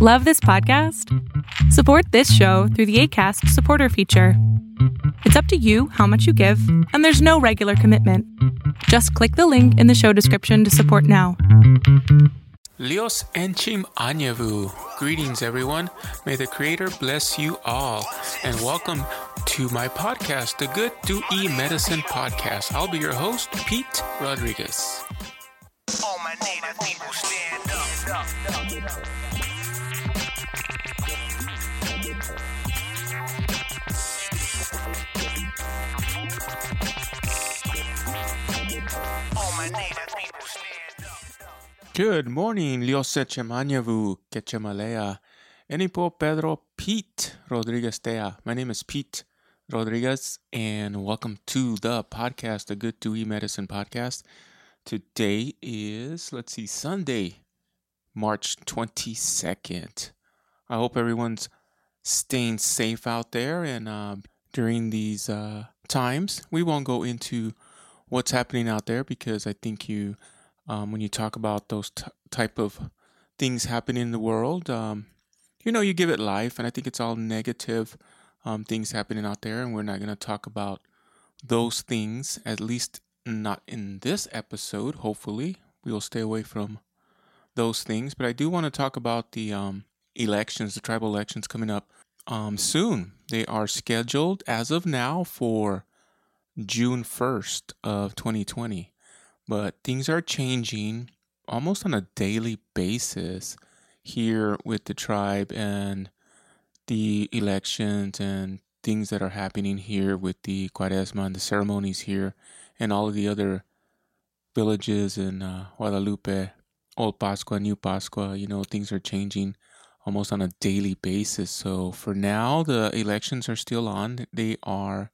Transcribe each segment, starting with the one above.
Love this podcast? Support this show through the ACAST supporter feature. It's up to you how much you give, and there's no regular commitment. Just click the link in the show description to support now. Lios Enchim Anyavu. Greetings, everyone. May the Creator bless you all. And welcome to my podcast, the Good Do E Medicine Podcast. I'll be your host, Pete Rodriguez. Good morning, Lioseche Manyavu, Quechamalea, Enipo Pedro Pete Rodriguez Tea. My name is Pete Rodriguez, and welcome to the podcast, the Good to Medicine podcast. Today is, let's see, Sunday, March 22nd. I hope everyone's staying safe out there and uh, during these uh, times. We won't go into what's happening out there because I think you um, when you talk about those t- type of things happening in the world. Um, you know, you give it life, and I think it's all negative um, things happening out there, and we're not going to talk about those things, at least not in this episode. Hopefully, we will stay away from those things. But I do want to talk about the um, elections, the tribal elections coming up um, soon. They are scheduled as of now for June 1st of 2020 but things are changing almost on a daily basis here with the tribe and the elections and things that are happening here with the Quaresma and the ceremonies here and all of the other villages in uh, Guadalupe, Old Pascua, New Pascua. You know, things are changing almost on a daily basis. So for now, the elections are still on. They are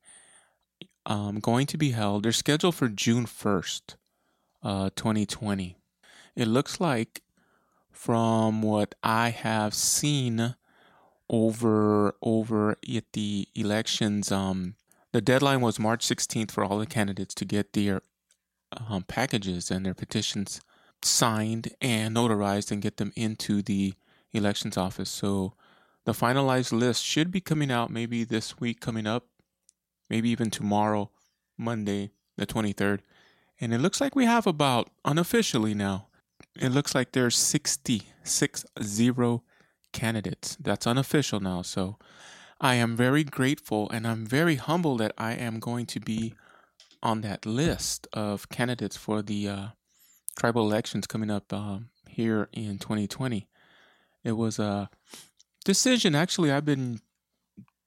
um, going to be held. They're scheduled for June 1st uh, 2020. It looks like, from what I have seen over over at the elections, um, the deadline was March 16th for all the candidates to get their um, packages and their petitions signed and notarized and get them into the elections office. So the finalized list should be coming out maybe this week coming up, maybe even tomorrow, Monday, the 23rd. And it looks like we have about, unofficially now, it looks like there's 66 zero candidates. That's unofficial now. So I am very grateful and I'm very humble that I am going to be on that list of candidates for the uh, tribal elections coming up um, here in 2020. It was a decision. Actually, I've been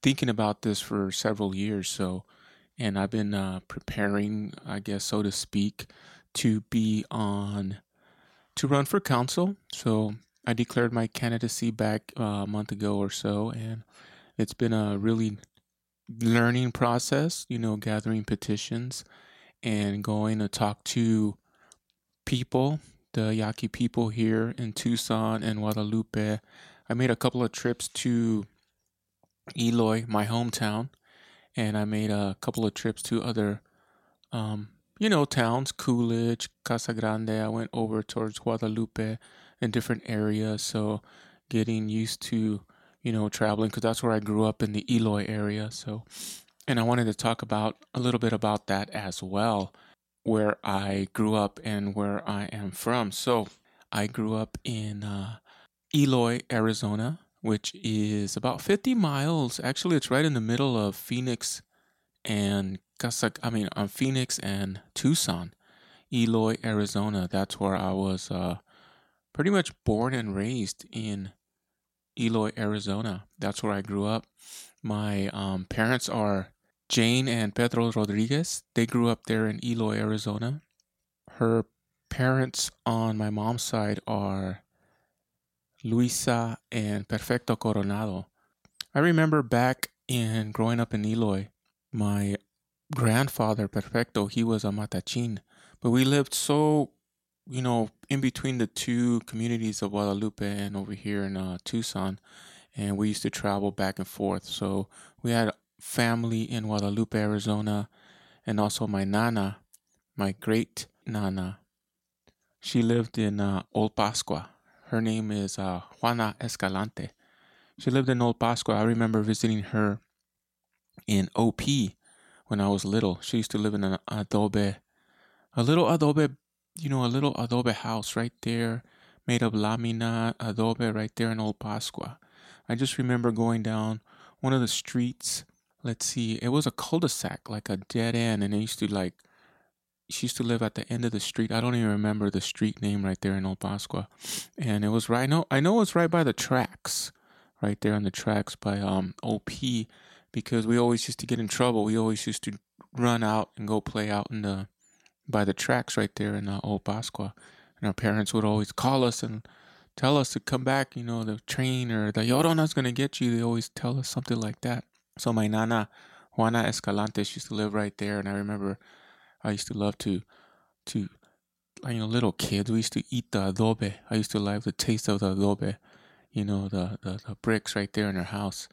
thinking about this for several years. So and I've been uh, preparing, I guess, so to speak, to be on to run for council. So I declared my candidacy back uh, a month ago or so, and it's been a really learning process. You know, gathering petitions and going to talk to people, the Yaqui people here in Tucson and Guadalupe. I made a couple of trips to Eloy, my hometown, and I made a couple of trips to other, um, you know, towns, Coolidge, Casa Grande. I went over towards Guadalupe and different areas. So getting used to, you know, traveling because that's where I grew up in the Eloy area. So, and I wanted to talk about a little bit about that as well, where I grew up and where I am from. So I grew up in uh, Eloy, Arizona which is about 50 miles. Actually, it's right in the middle of Phoenix and Casa, I mean, on Phoenix and Tucson, Eloy, Arizona. That's where I was uh, pretty much born and raised in Eloy, Arizona. That's where I grew up. My um, parents are Jane and Pedro Rodriguez. They grew up there in Eloy, Arizona. Her parents on my mom's side are Luisa, and Perfecto Coronado. I remember back in growing up in Eloy, my grandfather, Perfecto, he was a Matachin, but we lived so, you know, in between the two communities of Guadalupe and over here in uh, Tucson, and we used to travel back and forth. So we had family in Guadalupe, Arizona, and also my nana, my great nana. She lived in uh, Old Pascua, Her name is uh, Juana Escalante. She lived in Old Pascua. I remember visiting her in OP when I was little. She used to live in an adobe, a little adobe, you know, a little adobe house right there, made of lamina adobe right there in Old Pascua. I just remember going down one of the streets. Let's see, it was a cul-de-sac, like a dead end, and it used to like she used to live at the end of the street. I don't even remember the street name right there in Old Pascua. And it was right I know I know it was right by the tracks. Right there on the tracks by um OP because we always used to get in trouble. We always used to run out and go play out in the by the tracks right there in uh, Old Pascua. And our parents would always call us and tell us to come back, you know, the train or the Llorona's gonna get you. They always tell us something like that. So my nana Juana Escalante, she used to live right there and I remember I used to love to to you know little kids we used to eat the adobe. I used to like the taste of the adobe, you know the, the, the bricks right there in her house.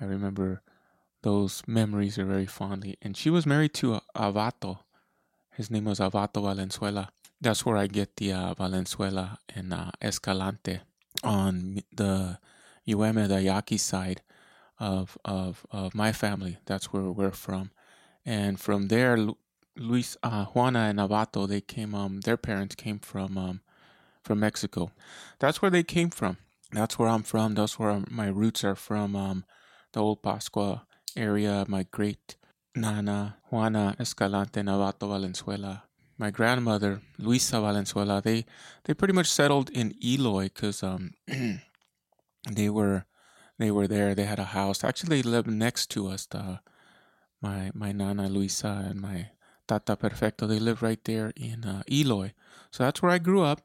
I remember those memories are very fondly. And she was married to Avato. His name was Avato Valenzuela. That's where I get the uh, Valenzuela and uh, Escalante on the Yoeme, the Yaqui side of, of, of my family. That's where we're from. And from there, Luis uh, Juana and Avato, they came. Um, their parents came from um, from Mexico. That's where they came from. That's where I'm from. That's where my roots are from. Um, the old Pascua area. My great nana Juana Escalante Navato Valenzuela. My grandmother Luisa Valenzuela. They they pretty much settled in Eloy because um they were they were there. They had a house. Actually, they lived next to us. The, my my nana Luisa and my Tata Perfecto. They live right there in uh, Eloy. So that's where I grew up,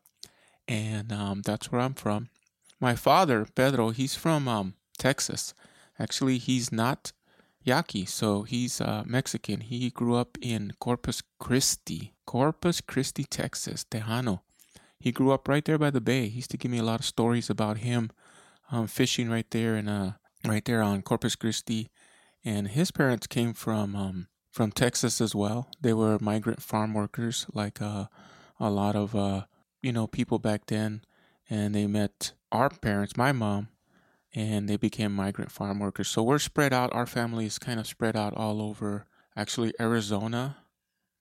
and um, that's where I'm from. My father, Pedro, he's from um, Texas. Actually, he's not Yaqui, so he's uh, Mexican. He grew up in Corpus Christi, Corpus Christi, Texas, Tejano. He grew up right there by the bay. He used to give me a lot of stories about him um, fishing right there and uh, right there on Corpus Christi. And his parents came from um, from Texas as well. They were migrant farm workers, like uh, a lot of uh, you know people back then, and they met our parents, my mom, and they became migrant farm workers. So we're spread out. Our family is kind of spread out all over, actually Arizona,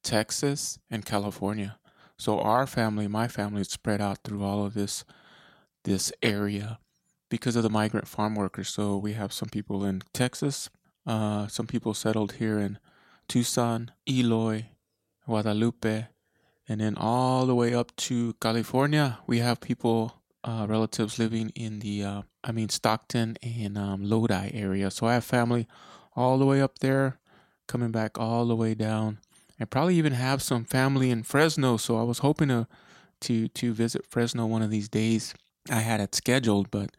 Texas, and California. So our family, my family, is spread out through all of this this area because of the migrant farm workers. So we have some people in Texas, uh, some people settled here in Tucson, Eloy, Guadalupe, and then all the way up to California. We have people, uh, relatives living in the, uh, I mean, Stockton and um, Lodi area. So I have family all the way up there, coming back all the way down. I probably even have some family in Fresno. So I was hoping to, to, to visit Fresno one of these days. I had it scheduled, but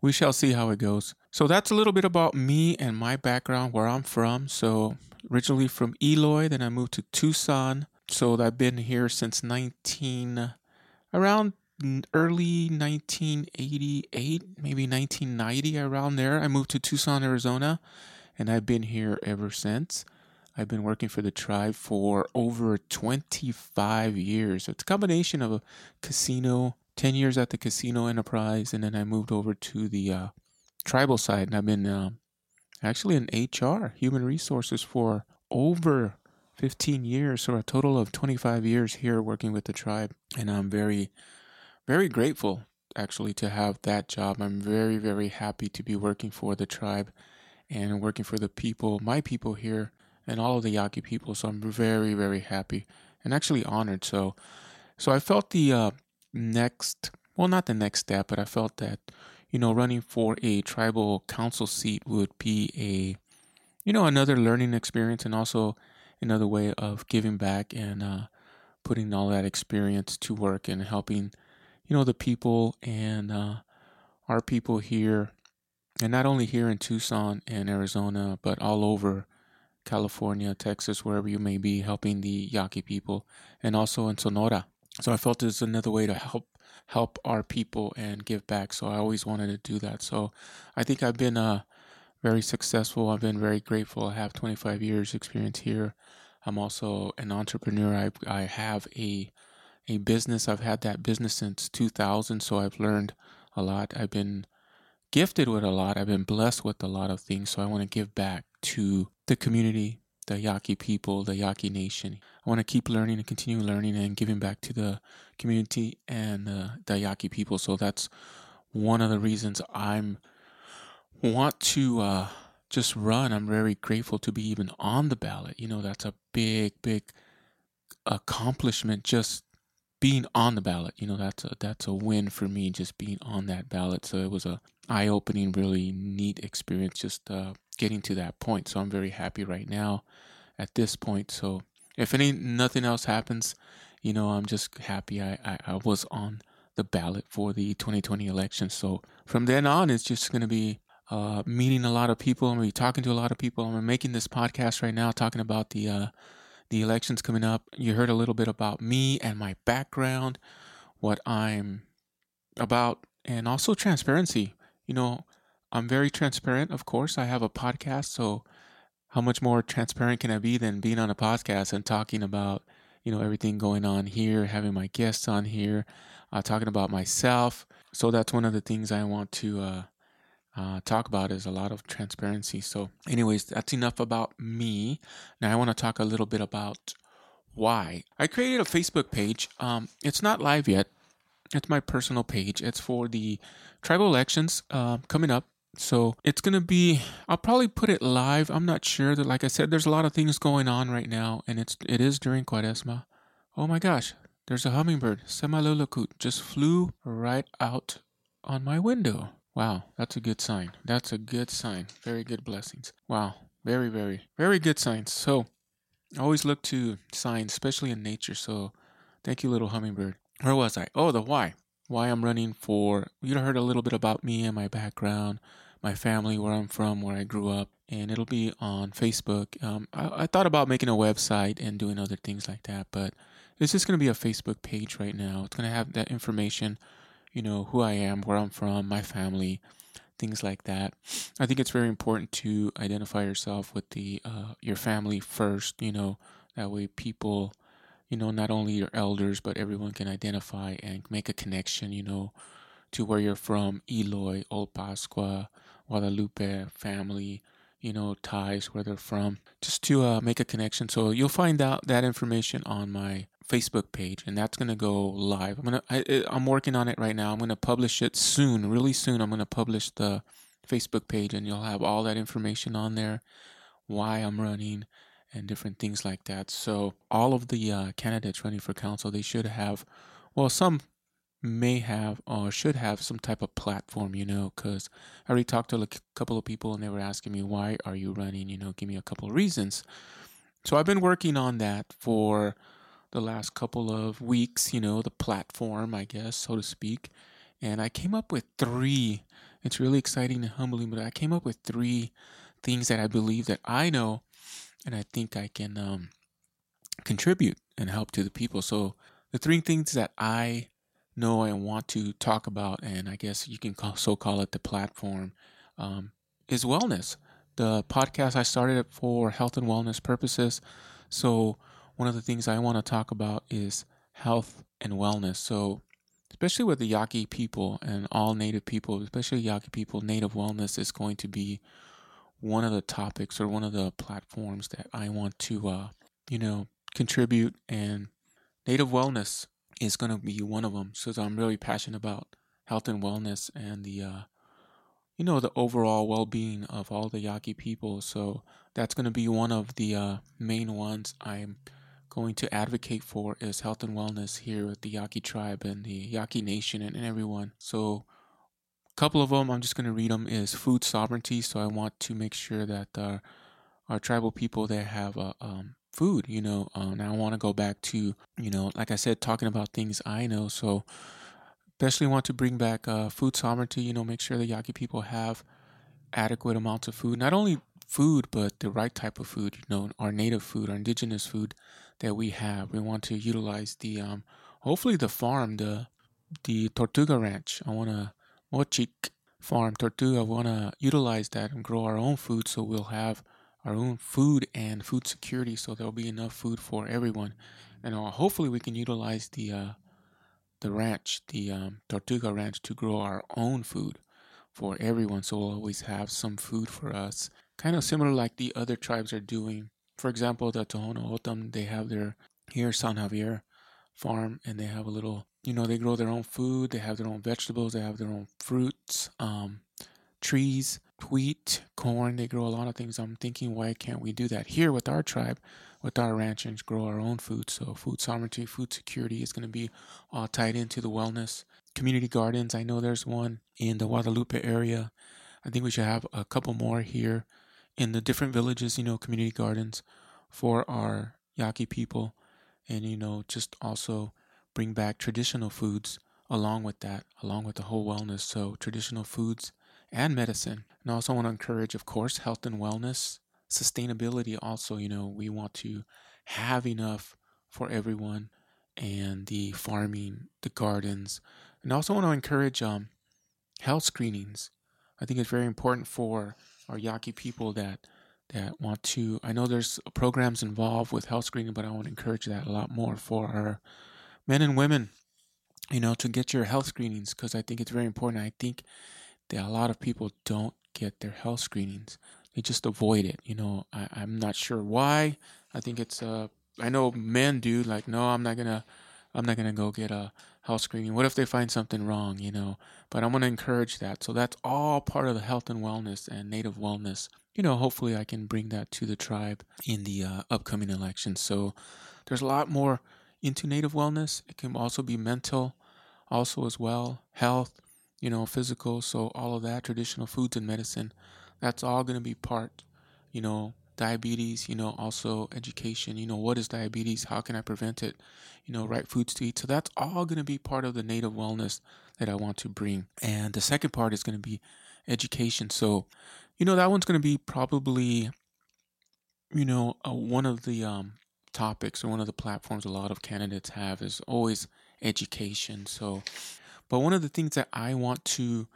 we shall see how it goes. So that's a little bit about me and my background, where I'm from. So originally from Eloy, then I moved to Tucson. So I've been here since 19 around early 1988, maybe 1990 around there. I moved to Tucson, Arizona, and I've been here ever since. I've been working for the tribe for over 25 years. So It's a combination of a casino, 10 years at the casino enterprise, and then I moved over to the uh, tribal side, and I've been uh, actually in HR, human resources, for over 15 years, so a total of 25 years here working with the tribe. And I'm very, very grateful actually to have that job. I'm very, very happy to be working for the tribe and working for the people, my people here, and all of the Yaqui people. So I'm very, very happy and actually honored. So, so I felt the uh, next, well, not the next step, but I felt that you know, running for a tribal council seat would be a, you know, another learning experience and also another way of giving back and uh, putting all that experience to work and helping, you know, the people and uh, our people here, and not only here in Tucson and Arizona, but all over California, Texas, wherever you may be, helping the Yaqui people, and also in Sonora. So I felt it's another way to help help our people and give back. So I always wanted to do that. So I think I've been uh, very successful. I've been very grateful. I have 25 years experience here. I'm also an entrepreneur. I, I have a a business. I've had that business since 2000, so I've learned a lot. I've been gifted with a lot. I've been blessed with a lot of things, so I want to give back to the community, the Yaqui people, the Yaqui nation. I want to keep learning and continue learning and giving back to the community and uh, the Yaqui people. So that's one of the reasons I'm want to uh, just run. I'm very grateful to be even on the ballot. You know, that's a big, big accomplishment. Just being on the ballot. You know, that's a that's a win for me. Just being on that ballot. So it was a eye opening, really neat experience. Just uh, getting to that point. So I'm very happy right now at this point. So if any nothing else happens, you know, I'm just happy I, I, I was on the ballot for the 2020 election. So from then on, it's just going to be uh, meeting a lot of people. I'm going to be talking to a lot of people. I'm making this podcast right now talking about the uh, the elections coming up. You heard a little bit about me and my background, what I'm about, and also transparency. You know, I'm very transparent, of course. I have a podcast, so how much more transparent can I be than being on a podcast and talking about, you know, everything going on here, having my guests on here, uh, talking about myself. So that's one of the things I want to uh, uh, talk about is a lot of transparency. So, anyways, that's enough about me. Now, I want to talk a little bit about why I created a Facebook page. Um, it's not live yet. It's my personal page. It's for the tribal elections uh, coming up. So it's gonna be. I'll probably put it live. I'm not sure that. Like I said, there's a lot of things going on right now, and it's it is during Quaresma. Oh my gosh, there's a hummingbird. Semalolokut just flew right out on my window. Wow, that's a good sign. That's a good sign. Very good blessings. Wow, very, very, very good signs. So, I always look to signs, especially in nature. So, thank you, little hummingbird. Where was I? Oh, the why. Why I'm running for. You heard a little bit about me and my background, my family, where I'm from, where I grew up, and it'll be on Facebook. Um, I, I thought about making a website and doing other things like that, but it's just going to be a Facebook page right now. It's going to have that information you know, who I am, where I'm from, my family, things like that. I think it's very important to identify yourself with the uh, your family first. You know, that way people, you know, not only your elders but everyone can identify and make a connection. You know, to where you're from, Eloy, Old Pascua, Guadalupe family. You know, ties where they're from, just to uh, make a connection. So you'll find out that information on my Facebook page, and that's gonna go live. I'm gonna I, I'm working on it right now. I'm gonna publish it soon, really soon. I'm gonna publish the Facebook page, and you'll have all that information on there, why I'm running, and different things like that. So all of the uh, candidates running for council, they should have, well, some may have or should have some type of platform, you know, because I already talked to a couple of people and they were asking me, why are you running? You know, give me a couple of reasons. So I've been working on that for the last couple of weeks, you know, the platform, I guess, so to speak. And I came up with three. It's really exciting and humbling, but I came up with three things that I believe that I know and I think I can um, contribute and help to the people. So the three things that I know and want to talk about, and I guess you can call, so call it the platform, um, is wellness. The podcast I started it for health and wellness purposes. So one of the things I want to talk about is health and wellness. So, especially with the Yaqui people and all Native people, especially Yaqui people, Native wellness is going to be one of the topics or one of the platforms that I want to, uh, you know, contribute. And Native wellness is going to be one of them. So, I'm really passionate about health and wellness and the, uh, you know, the overall well being of all the Yaqui people. So, that's going to be one of the uh, main ones I'm going to advocate for is health and wellness here with the Yaqui tribe and the Yaqui nation and, and everyone. So, couple of them, I'm just going to read them, is food sovereignty. So, I want to make sure that uh, our tribal people they have uh, um, food, you know. Um, now, I want to go back to, you know, like I said, talking about things I know. So, especially want to bring back uh, food sovereignty, you know, make sure the Yaqui people have adequate amounts of food, not only food, but the right type of food, you know, our native food, our indigenous food that we have. We want to utilize the, um, hopefully the farm, the, the Tortuga Ranch. I want to, Mochik Farm, Tortuga, want to utilize that and grow our own food so we'll have our own food and food security so there'll be enough food for everyone. And uh, hopefully we can utilize the, uh, the ranch, the um, Tortuga Ranch, to grow our own food for everyone. So we'll always have some food for us. Kind of similar like the other tribes are doing. For example, the Tohono O'odham, they have their here San Xavier farm and they have a little, you know, they grow their own food. They have their own vegetables. They have their own fruits, um, trees, wheat, corn. They grow a lot of things. I'm thinking, why can't we do that here with our tribe, with our ranch and grow our own food? So food sovereignty, food security is going to be all tied into the wellness. Community gardens, I know there's one in the Guadalupe area. I think we should have a couple more here in the different villages, you know, community gardens for our Yaqui people. And, you know, just also bring back traditional foods along with that, along with the whole wellness. So, traditional foods and medicine. And I also want to encourage, of course, health and wellness, sustainability. Also, you know, we want to have enough for everyone and the farming, the gardens. And I also want to encourage um, health screenings. I think it's very important for our Yaqui people that that want to. I know there's programs involved with health screening, but I want to encourage that a lot more for our men and women. You know, to get your health screenings because I think it's very important. I think that a lot of people don't get their health screenings. They just avoid it. You know, I, I'm not sure why. I think it's uh I know men do like no, I'm not gonna I'm not gonna go get a health screening. What if they find something wrong, you know? But I'm gonna encourage that. So that's all part of the health and wellness and native wellness. You know, hopefully I can bring that to the tribe in the uh, upcoming election. So there's a lot more into native wellness. It can also be mental, also as well, health, you know, physical. So all of that, traditional foods and medicine, that's all going to be part, you know, diabetes, you know, also education, you know, what is diabetes? How can I prevent it? You know, right foods to eat. So that's all going to be part of the native wellness that I want to bring. And the second part is going to be education. So, you know, that one's going to be probably, you know, uh, one of the um, topics or one of the platforms a lot of candidates have is always education. So, but one of the things that I want to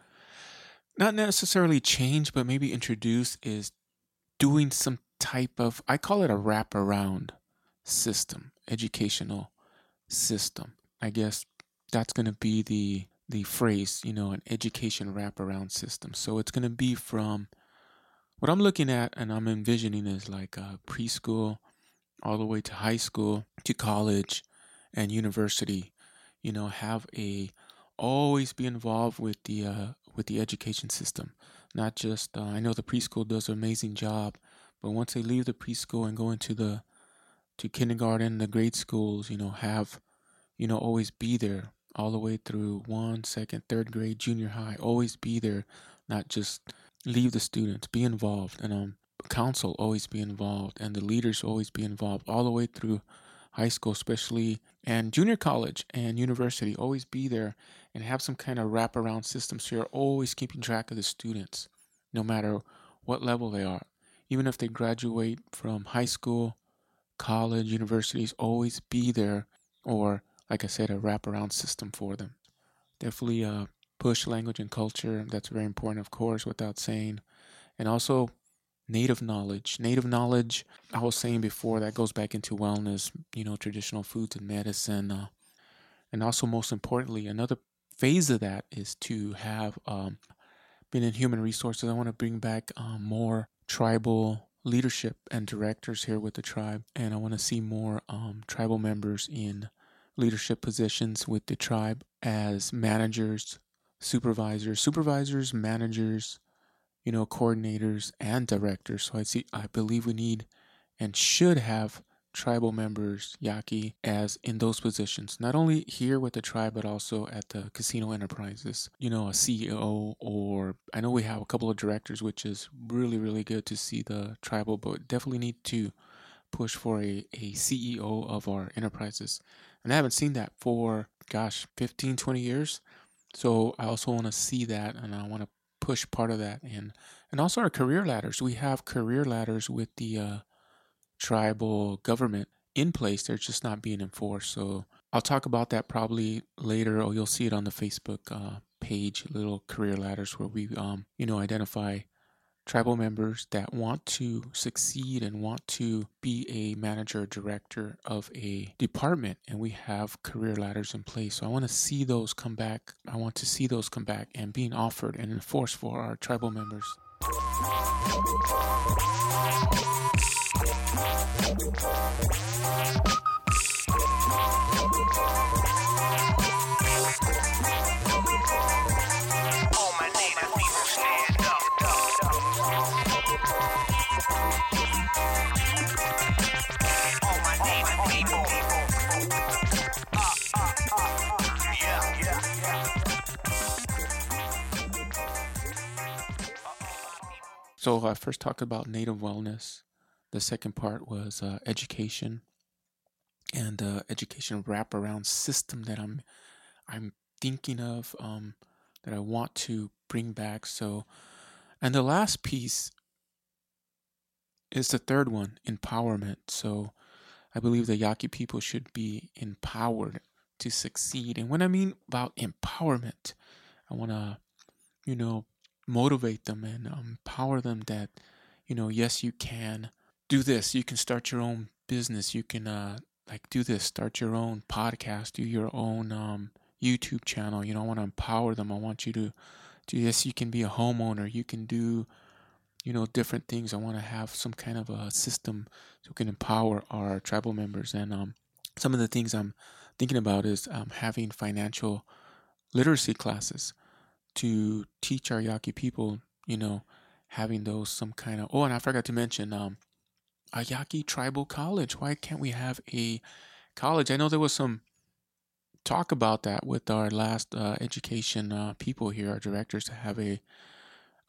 not necessarily change, but maybe introduce is doing some type of, I call it a wraparound system, educational system. I guess that's going to be the the phrase, you know, an education wraparound system. So it's going to be from what I'm looking at and I'm envisioning is like a preschool all the way to high school to college and university. You know, have a always be involved with the uh, with the education system. Not just uh, I know the preschool does an amazing job, but once they leave the preschool and go into the to kindergarten, the grade schools, you know, have you know always be there all the way through one, second, third grade, junior high. Always be there, not just leave the students. Be involved, and um, council always be involved, and the leaders always be involved all the way through high school, especially, and junior college and university. Always be there and have some kind of wraparound system so you're always keeping track of the students, no matter what level they are. Even if they graduate from high school, college, universities, always be there, or like I said, a wraparound system for them. Definitely uh, push language and culture. That's very important, of course, without saying. And also native knowledge. Native knowledge, I was saying before, that goes back into wellness, you know, traditional foods and medicine. Uh, and also, most importantly, another phase of that is to have um, been in human resources. I want to bring back um, more tribal leadership and directors here with the tribe. And I want to see more um, tribal members in leadership positions with the tribe as managers, supervisors, supervisors, managers, you know, coordinators and directors. So I see, I believe we need and should have tribal members, Yaqui, as in those positions, not only here with the tribe, but also at the casino enterprises. You know, a CEO, or I know we have a couple of directors, which is really, really good to see the tribal, but definitely need to push for a, a CEO of our enterprises. And I haven't seen that for, gosh, 15, 20 years. So I also want to see that and I want to push part of that in. And also our career ladders. We have career ladders with the uh, tribal government in place. They're just not being enforced. So I'll talk about that probably later, or you'll see it on the Facebook uh, page. Little career ladders where we, um, you know, identify tribal members that want to succeed and want to be a manager or director of a department and we have career ladders in place. So I want to see those come back. I want to see those come back and being offered and enforced for our tribal members. So I first talked about native wellness. The second part was uh, education and uh, education wraparound system that I'm I'm thinking of um, that I want to bring back. So, and the last piece is the third one, empowerment. So, I believe the Yaqui people should be empowered to succeed. And when I mean about empowerment, I want to, you know, motivate them and empower them that you know yes you can do this. You can start your own business. You can uh like do this. Start your own podcast. Do your own um youtube channel. You know i want to empower them. I want you to do yes you can be a homeowner. You can do you know different things. I want to have some kind of a system so we can empower our tribal members. And um some of the things i'm thinking about is um, having financial literacy classes to teach our Yaqui people, you know, having those some kind of. Oh, and I forgot to mention um, a Yaqui tribal college. Why can't we have a college? I know there was some talk about that with our last uh, education uh, people here, our directors, to have a,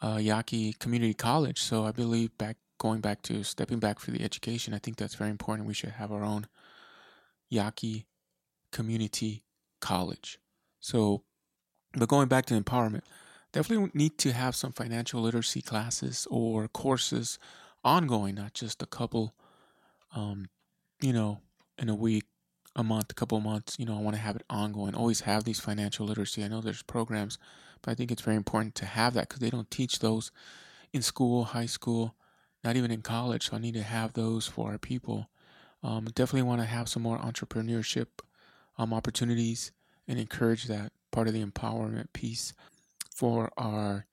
a Yaqui community college. So I believe back going back to stepping back for the education, I think that's very important. We should have our own Yaqui community college. So but going back to empowerment, definitely need to have some financial literacy classes or courses ongoing, not just a couple, um, you know, in a week, a month, a couple months. You know, I want to have it ongoing. Always have these financial literacy. I know there's programs, but I think it's very important to have that because they don't teach those in school, high school, not even in college. So I need to have those for our people. Um, definitely want to have some more entrepreneurship um, opportunities and encourage that part of the empowerment piece for our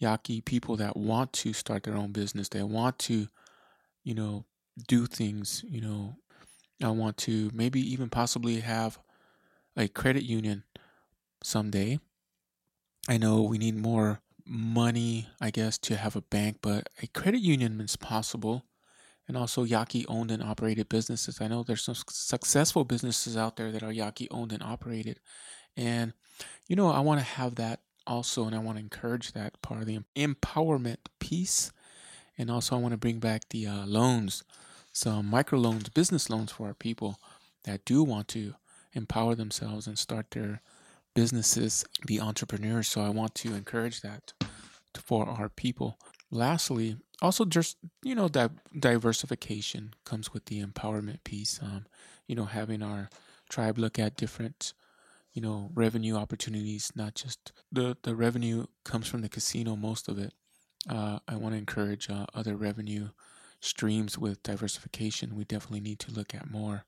Yaqui people that want to start their own business. They want to, you know, do things, you know, I want to maybe even possibly have a credit union someday. I know we need more money, I guess, to have a bank, but a credit union is possible. And also Yaqui owned and operated businesses. I know there's some successful businesses out there that are Yaqui owned and operated. And, you know, I want to have that also, and I want to encourage that part of the empowerment piece. And also, I want to bring back the uh, loans, some micro loans, business loans for our people that do want to empower themselves and start their businesses, be entrepreneurs. So, I want to encourage that for our people. Lastly, also just you know that diversification comes with the empowerment piece. Um, you know, having our tribe look at different you know revenue opportunities not just the the revenue comes from the casino most of it. Uh, i want to encourage uh, other revenue streams with diversification. We definitely need to look at more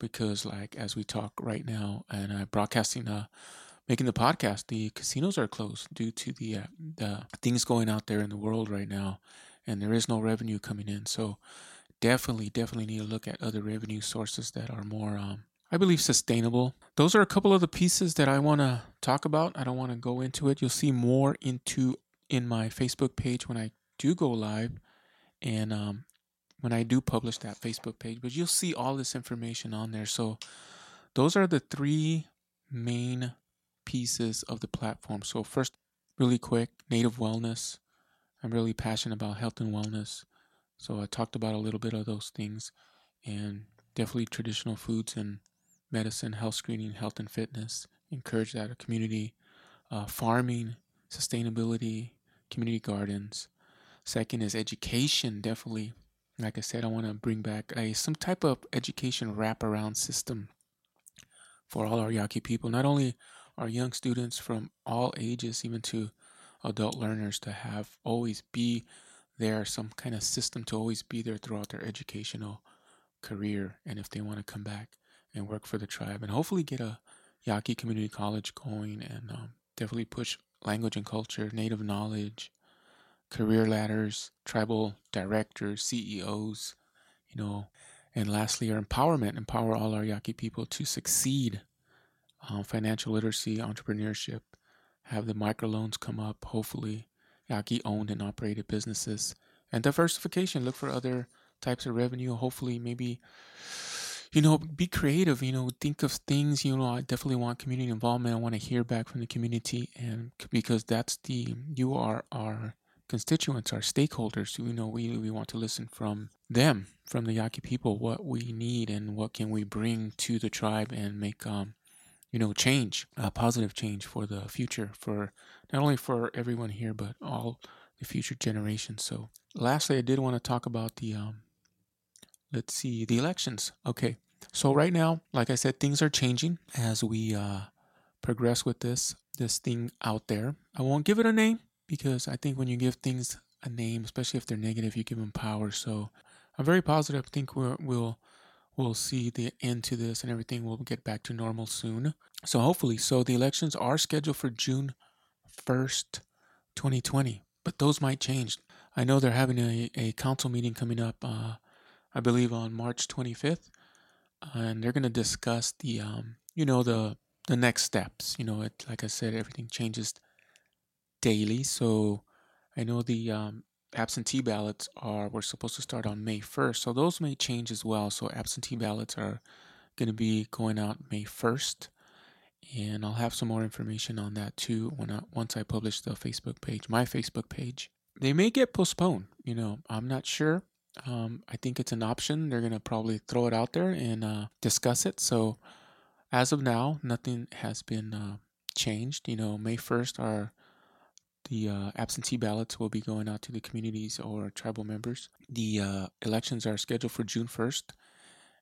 because like as we talk right now and uh, broadcasting uh making the podcast the casinos are closed due to the uh, the things going out there in the world right now and there is no revenue coming in. So definitely definitely need to look at other revenue sources that are more um, I believe sustainable. Those are a couple of the pieces that I want to talk about. I don't want to go into it. You'll see more into in my Facebook page when I do go live and um, when I do publish that Facebook page. But you'll see all this information on there. So those are the three main pieces of the platform. So first, really quick, native wellness. I'm really passionate about health and wellness. So I talked about a little bit of those things and definitely traditional foods and medicine, health screening, health and fitness, encourage that community, uh, farming, sustainability, community gardens. Second is education, definitely. Like I said, I want to bring back a some type of education wraparound system for all our Yaqui people, not only our young students from all ages, even to adult learners, to have always be there, some kind of system to always be there throughout their educational career. And if they want to come back and work for the tribe and hopefully get a Yaqui Community College going and um, definitely push language and culture, native knowledge, career ladders, tribal directors, CEOs, you know, and lastly, our empowerment, empower all our Yaqui people to succeed. Um, financial literacy, entrepreneurship, have the microloans come up, hopefully, Yaqui owned and operated businesses, and diversification. Look for other types of revenue. Hopefully, maybe you know, be creative, you know, think of things, you know, I definitely want community involvement. I want to hear back from the community and because that's the, you are our constituents, our stakeholders, you know, we, we want to listen from them, from the Yaqui people, what we need and what can we bring to the tribe and make, um, you know, change, a positive change for the future, for not only for everyone here, but all the future generations. So lastly, I did want to talk about the, um, let's see the elections. Okay so right now like i said things are changing as we uh, progress with this this thing out there. I won't give it a name because i think when you give things a name especially if they're negative you give them power. So i'm very positive. I think we're, we'll we'll see the end to this and everything will get back to normal soon. So hopefully so the elections are scheduled for june 1st 2020 but those might change. I know they're having a, a council meeting coming up uh, I believe on March 25th, and they're going to discuss the, um, you know, the the next steps. You know, it like I said, everything changes daily. So I know the um, absentee ballots are were supposed to start on May 1st, so those may change as well. So absentee ballots are going to be going out May 1st, and I'll have some more information on that too when I, once I publish the Facebook page, my Facebook page. They may get postponed. You know, I'm not sure. Um, I think it's an option. They're going to probably throw it out there and uh, discuss it. So, as of now, nothing has been uh, changed. You know, May 1st, our the uh, absentee ballots will be going out to the communities or tribal members. The uh, elections are scheduled for June 1st.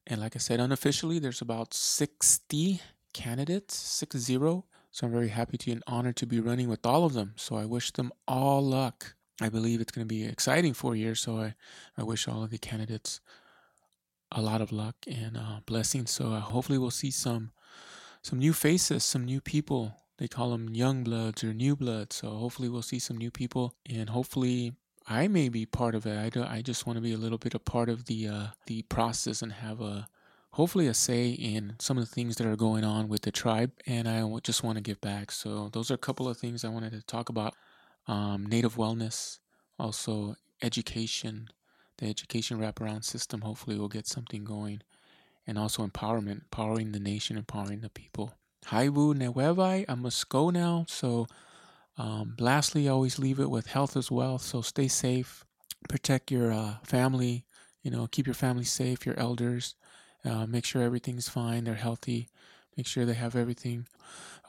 And like I said, unofficially, there's about 60 candidates, six zero. So I'm very happy to and honored to be running with all of them. So I wish them all luck. I believe it's going to be exciting four years. So I, I wish all of the candidates a lot of luck and uh, blessings. So uh, hopefully we'll see some some new faces, some new people. They call them young bloods or new bloods. So hopefully we'll see some new people, and hopefully I may be part of it. I do, I just want to be a little bit a part of the uh, the process and have a hopefully a say in some of the things that are going on with the tribe. And I just want to give back. So those are a couple of things I wanted to talk about um, native wellness, also education, the education wraparound system. Hopefully, we'll get something going, and also empowerment, empowering the nation, empowering the people. Haibu Newevai, I must go now. So, um, lastly, always leave it with health as well. So, stay safe, protect your uh, family, you know, keep your family safe, your elders, uh, make sure everything's fine, they're healthy, make sure they have everything.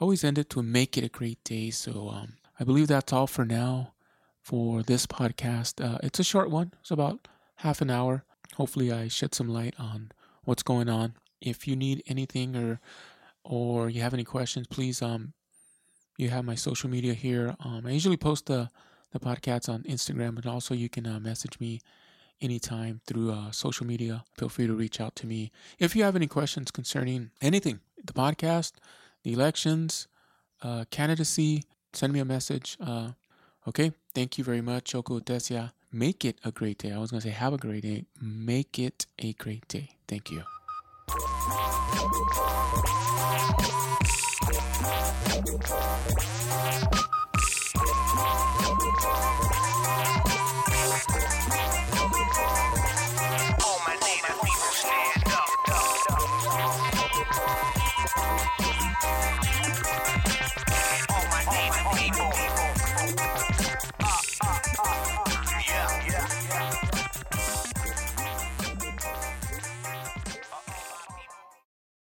I Always end it to make it a great day. So, um, I believe that's all for now for this podcast. Uh, it's a short one, it's about half an hour. Hopefully, I shed some light on what's going on. If you need anything or or you have any questions, please um you have my social media here. Um, I usually post the the podcasts on Instagram, but also you can uh, message me anytime through uh, social media. Feel free to reach out to me if you have any questions concerning anything the podcast, the elections, uh, candidacy, send me a message. Uh, okay. Thank you very much, Choco Tesia. Make it a great day. I was going to say have a great day. Make it a great day. Thank you. Thank you.